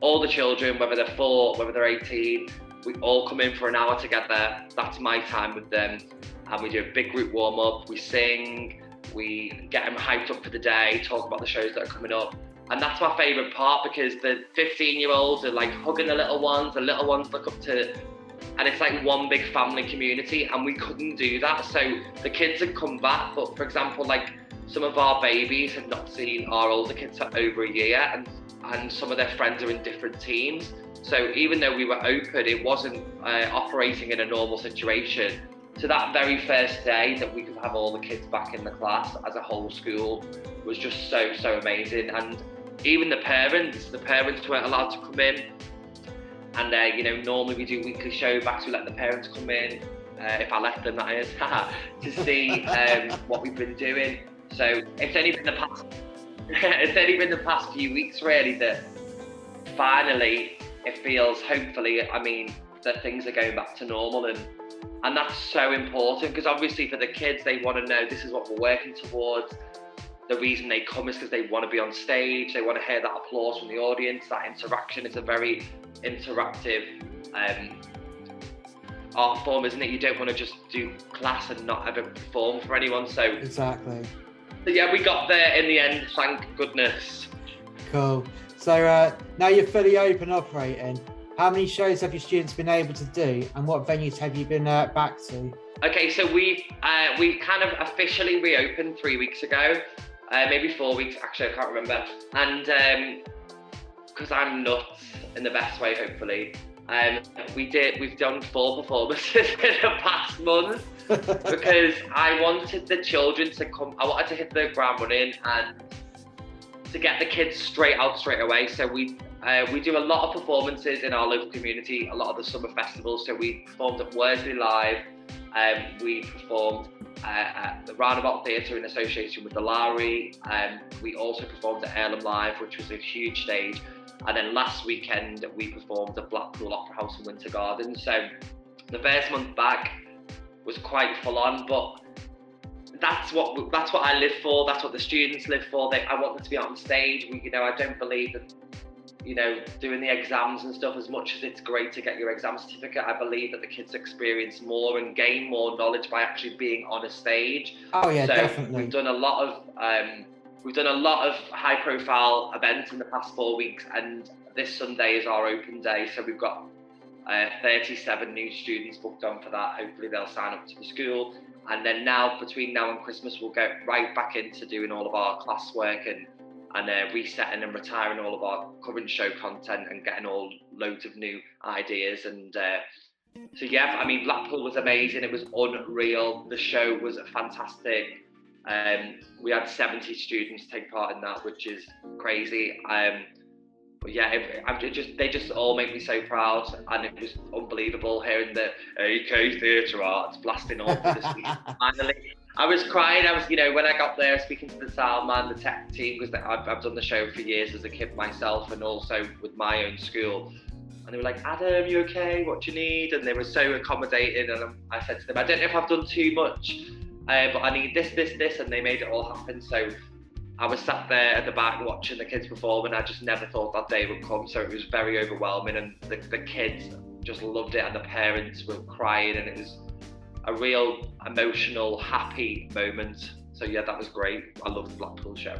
all the children, whether they're four, whether they're 18, we all come in for an hour together. That's my time with them. And we do a big group warm up, we sing, we get them hyped up for the day, talk about the shows that are coming up. And that's my favourite part because the 15 year olds are like hugging the little ones, the little ones look up to, and it's like one big family community. And we couldn't do that. So the kids had come back, but for example, like some of our babies had not seen our older kids for over a year, and, and some of their friends are in different teams. So even though we were open, it wasn't uh, operating in a normal situation. So that very first day that we could have all the kids back in the class as a whole school was just so so amazing. And even the parents, the parents weren't allowed to come in. And uh, you know, normally we do weekly show backs. We let the parents come in, uh, if I let them, that is, (laughs) to see um, what we've been doing. So it's only been the past, (laughs) it's only been the past few weeks really that finally it feels. Hopefully, I mean, that things are going back to normal and and that's so important because obviously for the kids they want to know this is what we're working towards the reason they come is because they want to be on stage they want to hear that applause from the audience that interaction is a very interactive um, art form isn't it you don't want to just do class and not ever perform for anyone so, Exactly. so yeah we got there in the end thank goodness Cool. So uh, now you're fully open operating. How How many shows have your students been able to do, and what venues have you been uh, back to? Okay, so we uh, we kind of officially reopened three weeks ago, uh, maybe four weeks actually. I can't remember. And because um, I'm nuts in the best way, hopefully, um, we did. We've done four performances (laughs) in the past month (laughs) because I wanted the children to come. I wanted to hit the ground running and to get the kids straight out straight away. So we uh, we do a lot of performances in our local community, a lot of the summer festivals. So we performed at Worsley Live. Um, we performed uh, at the Roundabout Theatre in association with the Lowry. Um, we also performed at Irlam Live, which was a huge stage. And then last weekend we performed at Blackpool Opera House in Winter Garden. So the first month back was quite full on, but that's what that's what I live for. That's what the students live for. They, I want them to be on stage. We, you know, I don't believe that you know, doing the exams and stuff, as much as it's great to get your exam certificate, I believe that the kids experience more and gain more knowledge by actually being on a stage. Oh yeah, so definitely. We've done a lot of um, we've done a lot of high profile events in the past four weeks, and this Sunday is our open day. So we've got uh, 37 new students booked on for that. Hopefully they'll sign up to the school. And then now, between now and Christmas, we'll get right back into doing all of our classwork and and uh, resetting and retiring all of our current show content and getting all loads of new ideas. And uh, so, yeah, I mean, Blackpool was amazing. It was unreal. The show was fantastic. Um, we had 70 students take part in that, which is crazy. Um, but yeah, it, it, just they just all make me so proud, and it was unbelievable hearing the AK Theatre Arts blasting off this (laughs) week. Finally, I was crying. I was, you know, when I got there speaking to the sound man, the tech team, because I've, I've done the show for years as a kid myself and also with my own school. And they were like, Adam, you okay? What do you need? And they were so accommodating. And I said to them, I don't know if I've done too much, uh, but I need this, this, this. And they made it all happen. So I was sat there at the back watching the kids perform, and I just never thought that day would come. So it was very overwhelming. And the, the kids just loved it, and the parents were crying. And it was a real emotional, happy moment. So yeah, that was great. I love the Blackpool show.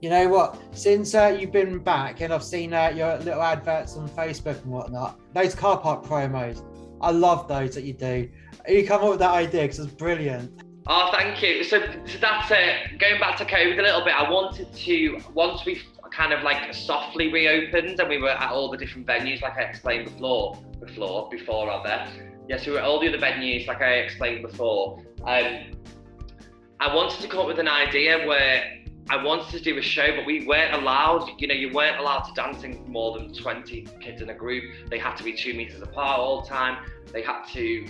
You know what? Since uh, you've been back and I've seen uh, your little adverts on Facebook and whatnot, those car park promos, I love those that you do. You come up with that idea because it's brilliant. Oh, thank you. So, so that's it. Going back to COVID a little bit, I wanted to once we kind of like softly reopened and we were at all the different venues, like I explained before, before, before rather yeah, so all the other venues, like I explained before, um, I wanted to come up with an idea where I wanted to do a show, but we weren't allowed, you know, you weren't allowed to dancing more than 20 kids in a group. They had to be two meters apart all the time. They had to,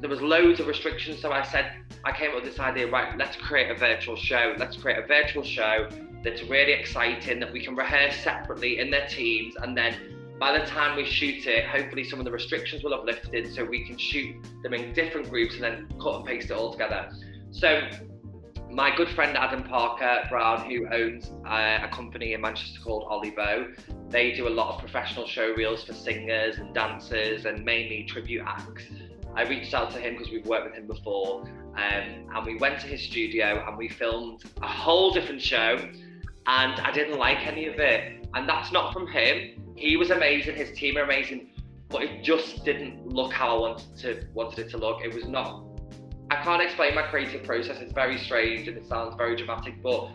there was loads of restrictions. So I said, I came up with this idea, right, let's create a virtual show. Let's create a virtual show that's really exciting, that we can rehearse separately in their teams and then by the time we shoot it, hopefully some of the restrictions will have lifted so we can shoot them in different groups and then cut and paste it all together. So my good friend Adam Parker Brown, who owns uh, a company in Manchester called Olivo, they do a lot of professional show reels for singers and dancers and mainly tribute acts. I reached out to him because we've worked with him before, um, and we went to his studio and we filmed a whole different show, and I didn't like any of it. And that's not from him he was amazing. His team are amazing, but it just didn't look how I wanted to wanted it to look. It was not. I can't explain my creative process. It's very strange and it sounds very dramatic, but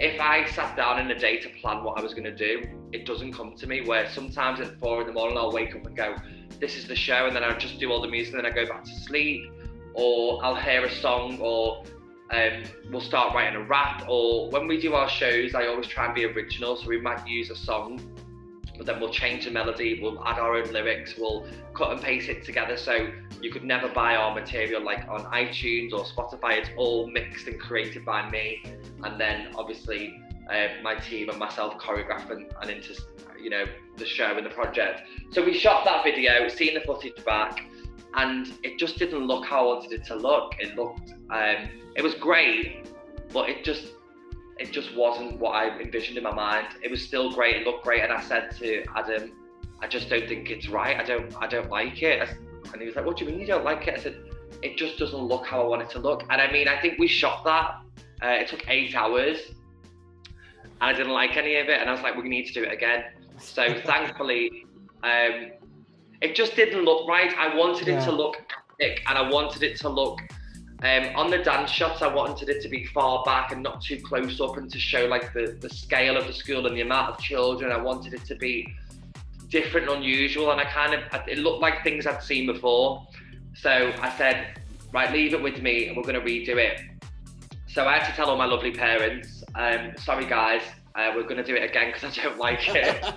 if I sat down in a day to plan what I was going to do, it doesn't come to me. Where sometimes at four in the morning I'll wake up and go, "This is the show," and then I'll just do all the music, and then I go back to sleep, or I'll hear a song, or um, we'll start writing a rap. Or when we do our shows, I always try and be original, so we might use a song but then we'll change the melody, we'll add our own lyrics, we'll cut and paste it together so you could never buy our material like on iTunes or Spotify. It's all mixed and created by me, and then obviously uh, my team and myself choreographing and into you know the show and the project. So we shot that video, seen the footage back, and it just didn't look how I wanted it to look. It looked, um, it was great, but it just it just wasn't what I envisioned in my mind. It was still great, it looked great, and I said to Adam, I just don't think it's right. I don't, I don't like it. And he was like, What do you mean you don't like it? I said, It just doesn't look how I want it to look. And I mean, I think we shot that. Uh, it took eight hours, and I didn't like any of it. And I was like, We need to do it again. So (laughs) thankfully, um, it just didn't look right. I wanted Yeah. it to look epic, and I wanted it to look. Um, on the dance shots, I wanted it to be far back and not too close up, and to show like the the scale of the school and the amount of children. I wanted it to be different and unusual, and I kind of it looked like things I'd seen before. So I said, right, leave it with me, and we're going to redo it. So I had to tell all my lovely parents, um, sorry guys, uh, we're going to do it again because I don't like it. (laughs)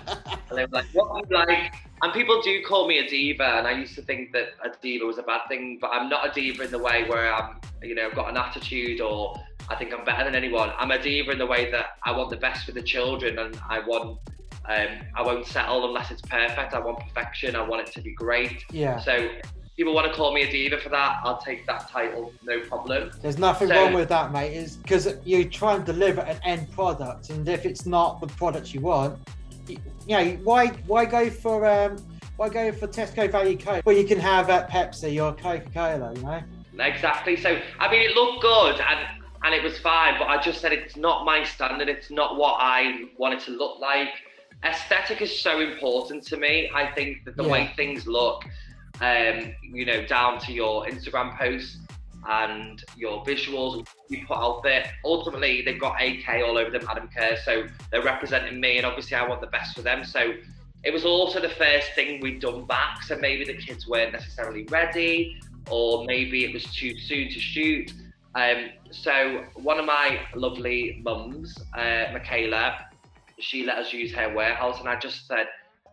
And they were like, what do you like? And people do call me a diva, and I used to think that a diva was a bad thing, but I'm not a diva in the way where I'm, you know, got an attitude or I think I'm better than anyone. I'm a diva in the way that I want the best for the children, and I want, um, I won't settle unless it's perfect. I want perfection. I want it to be great. yeah. So people want to call me a diva for that. I'll take that title, no problem. There's nothing So- wrong with that, mate. Is because you try and deliver an end product, and if it's not the product you want, you, know, why why go for um why go for Tesco Value Coke Well, you can have uh, Pepsi or Coca Cola? You know. Exactly. So I mean, it looked good and and it was fine, but I just said it's not my standard. It's not what I want it to look like. Aesthetic is so important to me. I think that the Yeah. way things look, um, you know, down to your Instagram posts and your visuals you put out there. Ultimately, they've got AK all over them, Adam Kerr, so they're representing me, and obviously, I want the best for them. So it was also the first thing we'd done back, so maybe the kids weren't necessarily ready, or maybe it was too soon to shoot. Um, so one of my lovely mums, uh, Michaela, she let us use her warehouse, and I just said,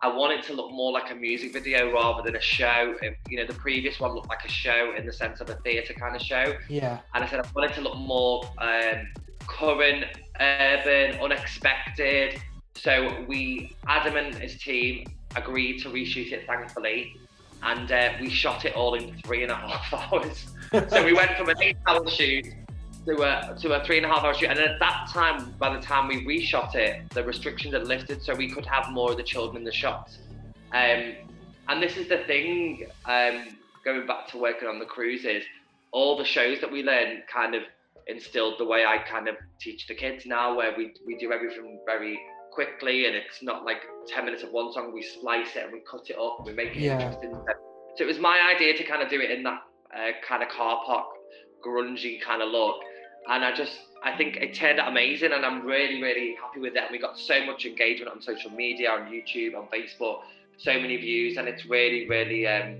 I want it to look more like a music video rather than a show. You know, the previous one looked like a show in the sense of a theatre kind of show. Yeah. And I said I want it to look more um, current, urban, unexpected. So we, Adam and his team, agreed to reshoot it, thankfully, and uh, we shot it all in three and a half (laughs) hours. so we went from an eight-hour shoot to a to a three and a half hour shoot, and at that time, by the time we reshot it, the restrictions had lifted, so we could have more of the children in the shots. Um, and this is the thing, um, going back to working on the cruises, all the shows that we learn kind of instilled the way I kind of teach the kids now, where we, we do everything very quickly and it's not like 10 minutes of one song, we splice it and we cut it up and we make it Yeah. interesting. So it was my idea to kind of do it in that uh, kind of car park, grungy kind of look. And I just, I think it turned out amazing and I'm really, really happy with it. And we got so much engagement on social media, on YouTube, on Facebook, so many views, and it's really, really um,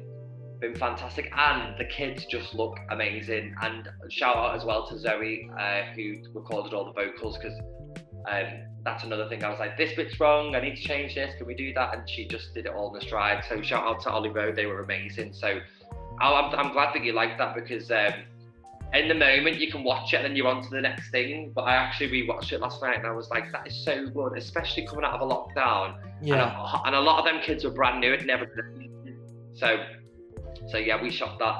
been fantastic. And the kids just look amazing. And shout out as well to Zoe, uh, who recorded all the vocals, because um, that's another thing. I was like, this bit's wrong. I need to change this. Can we do that? And she just did it all in a stride. So shout out to Ollie. They were amazing. So I'm, I'm glad that you like that because um, in the moment you can watch it and then you're on to the next thing. But I actually rewatched it last night and I was like, that is so good, especially coming out of a lockdown. And, Yeah. a, and a lot of them kids were brand new, had never it. So, so yeah, we shot that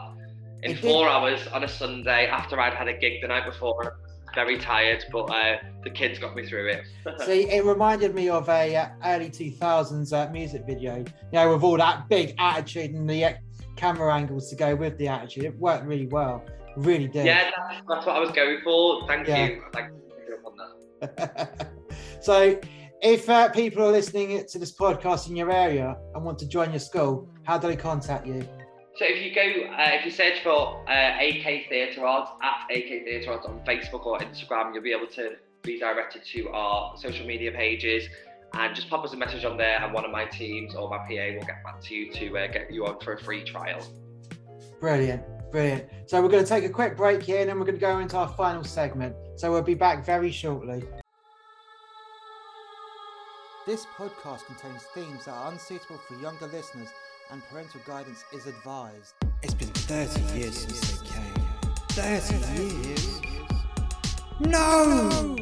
in It did- four hours on a Sunday after I'd had a gig the night before. and Very tired, but uh, the kids got me through it. (laughs) See, it reminded me of a uh, early 2000s uh, music video, you know, with all that big attitude and the uh, camera angles to go with the attitude. It worked really well. Really did. yeah, that's, that's what I was going for. Thank Yeah. you. I'd like to pick up on that. (laughs) so, if uh, people are listening to this podcast in your area and want to join your school, how do they contact you? So if you go, uh, if you search for uh, AK Theatre Arts at AK Theatre Arts on Facebook or Instagram, you'll be able to be directed to our social media pages and just pop us a message on there and one of my teams or my PA will get back to you to uh, get you on for a free trial. Brilliant, brilliant. So, we're going to take a quick break here and then we're going to go into our final segment. So, we'll be back very shortly. This podcast contains themes that are unsuitable for younger listeners and parental guidance is advised. It's been 30 years since they came. 30 years? No!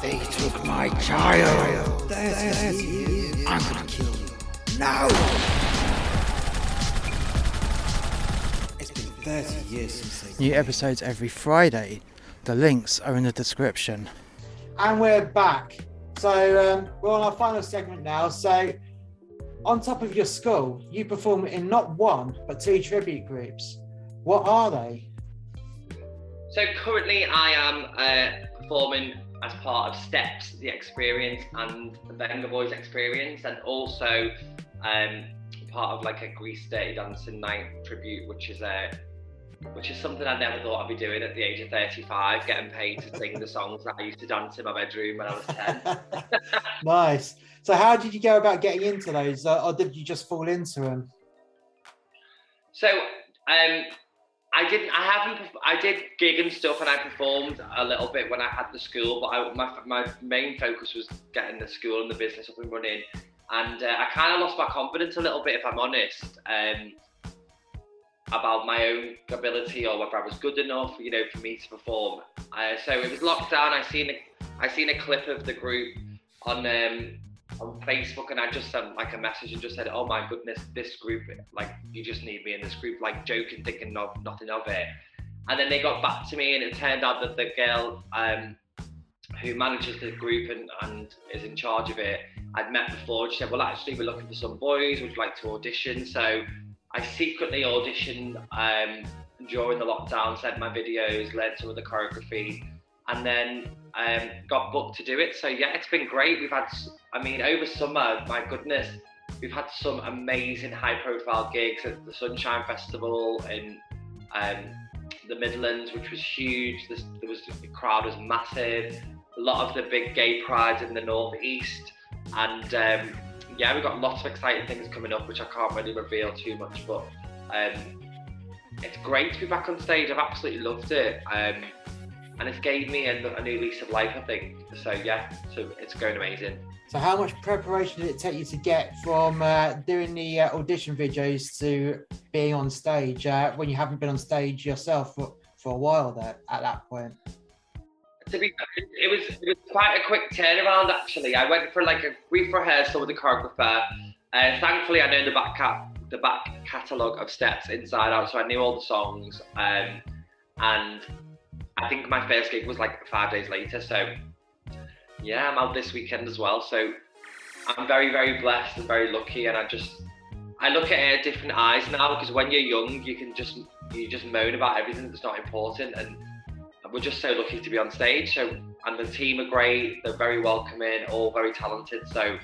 They took my child. 30 years? I'm gonna kill you. No! It's been 30 years since they New episodes every Friday. The links are in the description. And we're back. So um, we're on our final segment now. So, on top of your school, you perform in not one but two tribute groups. What are they? So currently I am uh, performing as part of Steps, the experience, and the Vengaboys experience, and also um, part of like a Grease Dirty Dancing Night tribute, which is a which is something I never thought I'd be doing at the age of 35, getting paid to sing the songs that I used to dance in my bedroom when I was 10. (laughs) nice. So, how did you go about getting into those, uh, or did you just fall into them? So, um, I didn't. I haven't. I did gig and stuff, and I performed a little bit when I had the school. But I, my my main focus was getting the school and the business up and running. And uh, I kind of lost my confidence a little bit, if I'm honest, um, about my own ability or whether I was good enough, you know, for me to perform. Uh, so it was lockdown. I seen a, I seen a clip of the group on um, on Facebook and I just sent like a message and just said, "Oh my goodness, this group, like you just need me in this group," like joking, thinking of nothing of it. And then they got back to me, and it turned out that the girl um, who manages the group and, and is in charge of it, I'd met before. She said, "Well, actually, we're looking for some boys. Would you like to audition?" So I secretly auditioned um, during the lockdown, sent my videos, learned some of the choreography, and then um, got booked to do it. So yeah, it's been great. We've had, I mean, over summer, my goodness, we've had some amazing high-profile gigs at the Sunshine Festival in um, the Midlands, which was huge. There was the crowd was massive. A lot of the big gay prides in the northeast, and um, yeah, we've got lots of exciting things coming up, which I can't really reveal too much, but um, it's great to be back on stage. I've absolutely loved it. Um, and it's gave me a, a, new lease of life, I think. So yeah, so it's going amazing. So how much preparation did it take you to get from uh, doing the uh, audition videos to being on stage uh, when you haven't been on stage yourself for, for a while there at that point? To be, it was it was quite a quick turnaround actually. I went for like a brief rehearsal with the choreographer. Uh, thankfully, I know the back cat the back catalogue of steps inside out, so I knew all the songs. Um, and I think my first gig was like five days later. So yeah, I'm out this weekend as well. So I'm very, very blessed and very lucky. And I just, I look at it different eyes now because when you're young, you can just, you just moan about everything that's not important. And we're just so lucky to be on stage. So, and the team are great. They're very welcoming, all very talented. So,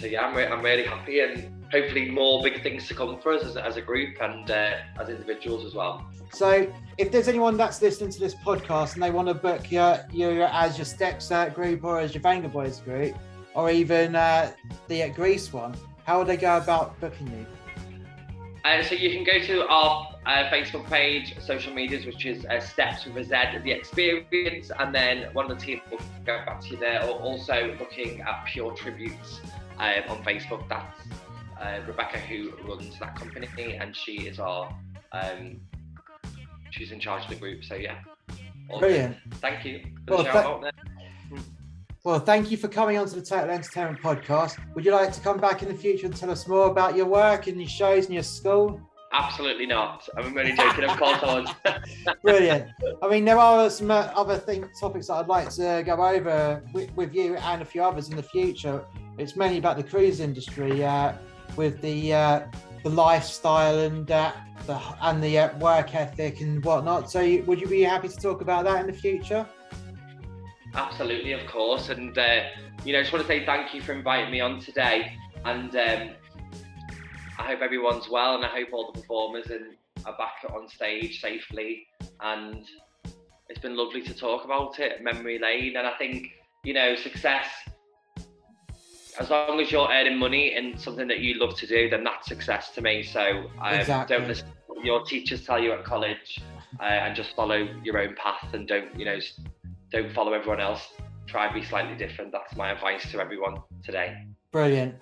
so yeah, I'm, re- I'm really happy and hopefully more big things to come for us as, as a group and uh, as individuals as well. So, if there's anyone that's listening to this podcast and they want to book you, you as your Steps group or as your Vengaboys group, or even uh, the Grease one, how would they go about booking you? Uh, so you can go to our uh, Facebook page, social medias, which is uh, Steps with a Z, the experience, and then one of the team will go back to you there. Or also looking at Pure Tributes um, on Facebook. That's uh, Rebecca who runs that company, and she is our um, she's in charge of the group. So yeah, brilliant. Thank you. Well, th- well, thank you for coming on to the Total Entertainment Podcast. Would you like to come back in the future and tell us more about your work and your shows and your school? Absolutely not. I'm only joking. Of course I would. (laughs) (laughs) Brilliant. I mean, there are some uh, other thing, topics that I'd like to go over with, with, you and a few others in the future. It's mainly about the cruise industry. Uh, with the uh, the lifestyle and uh, the and the uh, work ethic and whatnot. So, would you be happy to talk about that in the future? Absolutely, of course. And uh, you know, I just want to say thank you for inviting me on today. And um, I hope everyone's well, and I hope all the performers and are back on stage safely. And it's been lovely to talk about it, memory lane. And I think you know, success as long as you're earning money in something that you love to do, then that's success to me. So um, exactly. don't listen to what your teachers tell you at college, uh, and just follow your own path and don't you know don't follow everyone else. Try and be slightly different. That's my advice to everyone today. Brilliant.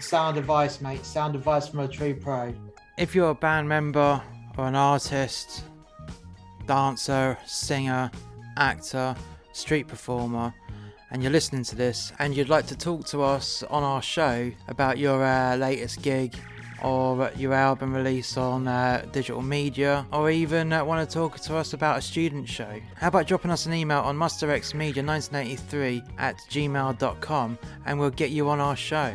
Sound advice, mate. Sound advice from a true pro. If you're a band member or an artist, dancer, singer, actor, street performer and you're listening to this and you'd like to talk to us on our show about your uh, latest gig or your album release on uh, digital media, or even uh, want to talk to us about a student show, how about dropping us an email on musterxmedia1983 at gmail.com and we'll get you on our show.